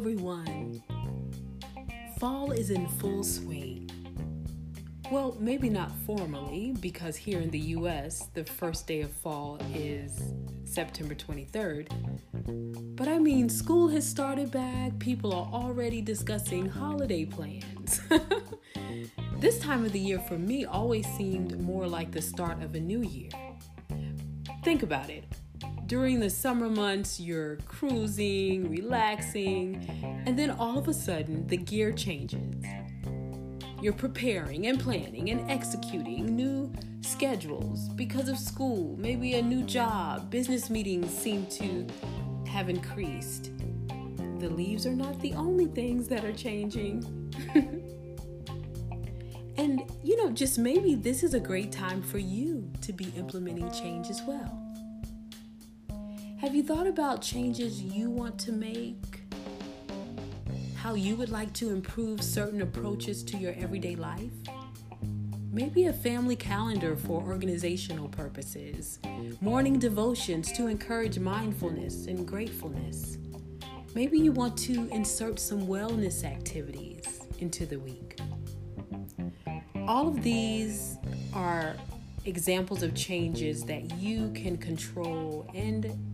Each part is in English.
everyone. Fall is in full swing. Well, maybe not formally, because here in the US, the first day of fall is September 23rd. But I mean, school has started back, people are already discussing holiday plans. this time of the year for me always seemed more like the start of a new year. Think about it during the summer months, you're cruising, relaxing, and then all of a sudden, the gear changes. You're preparing and planning and executing new schedules because of school, maybe a new job. Business meetings seem to have increased. The leaves are not the only things that are changing. and, you know, just maybe this is a great time for you to be implementing change as well. Have you thought about changes you want to make? How you would like to improve certain approaches to your everyday life? Maybe a family calendar for organizational purposes, morning devotions to encourage mindfulness and gratefulness. Maybe you want to insert some wellness activities into the week. All of these are examples of changes that you can control and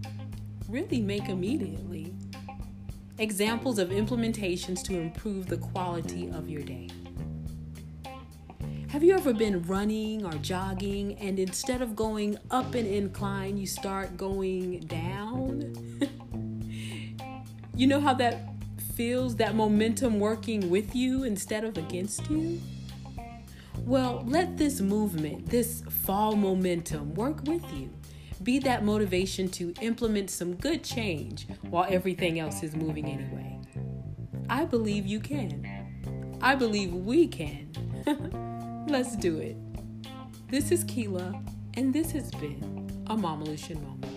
really make immediately. Examples of implementations to improve the quality of your day. Have you ever been running or jogging and instead of going up an incline, you start going down? you know how that feels, that momentum working with you instead of against you? Well, let this movement, this fall momentum, work with you. Be that motivation to implement some good change while everything else is moving anyway. I believe you can. I believe we can. Let's do it. This is Keila, and this has been a Mamalution Moment.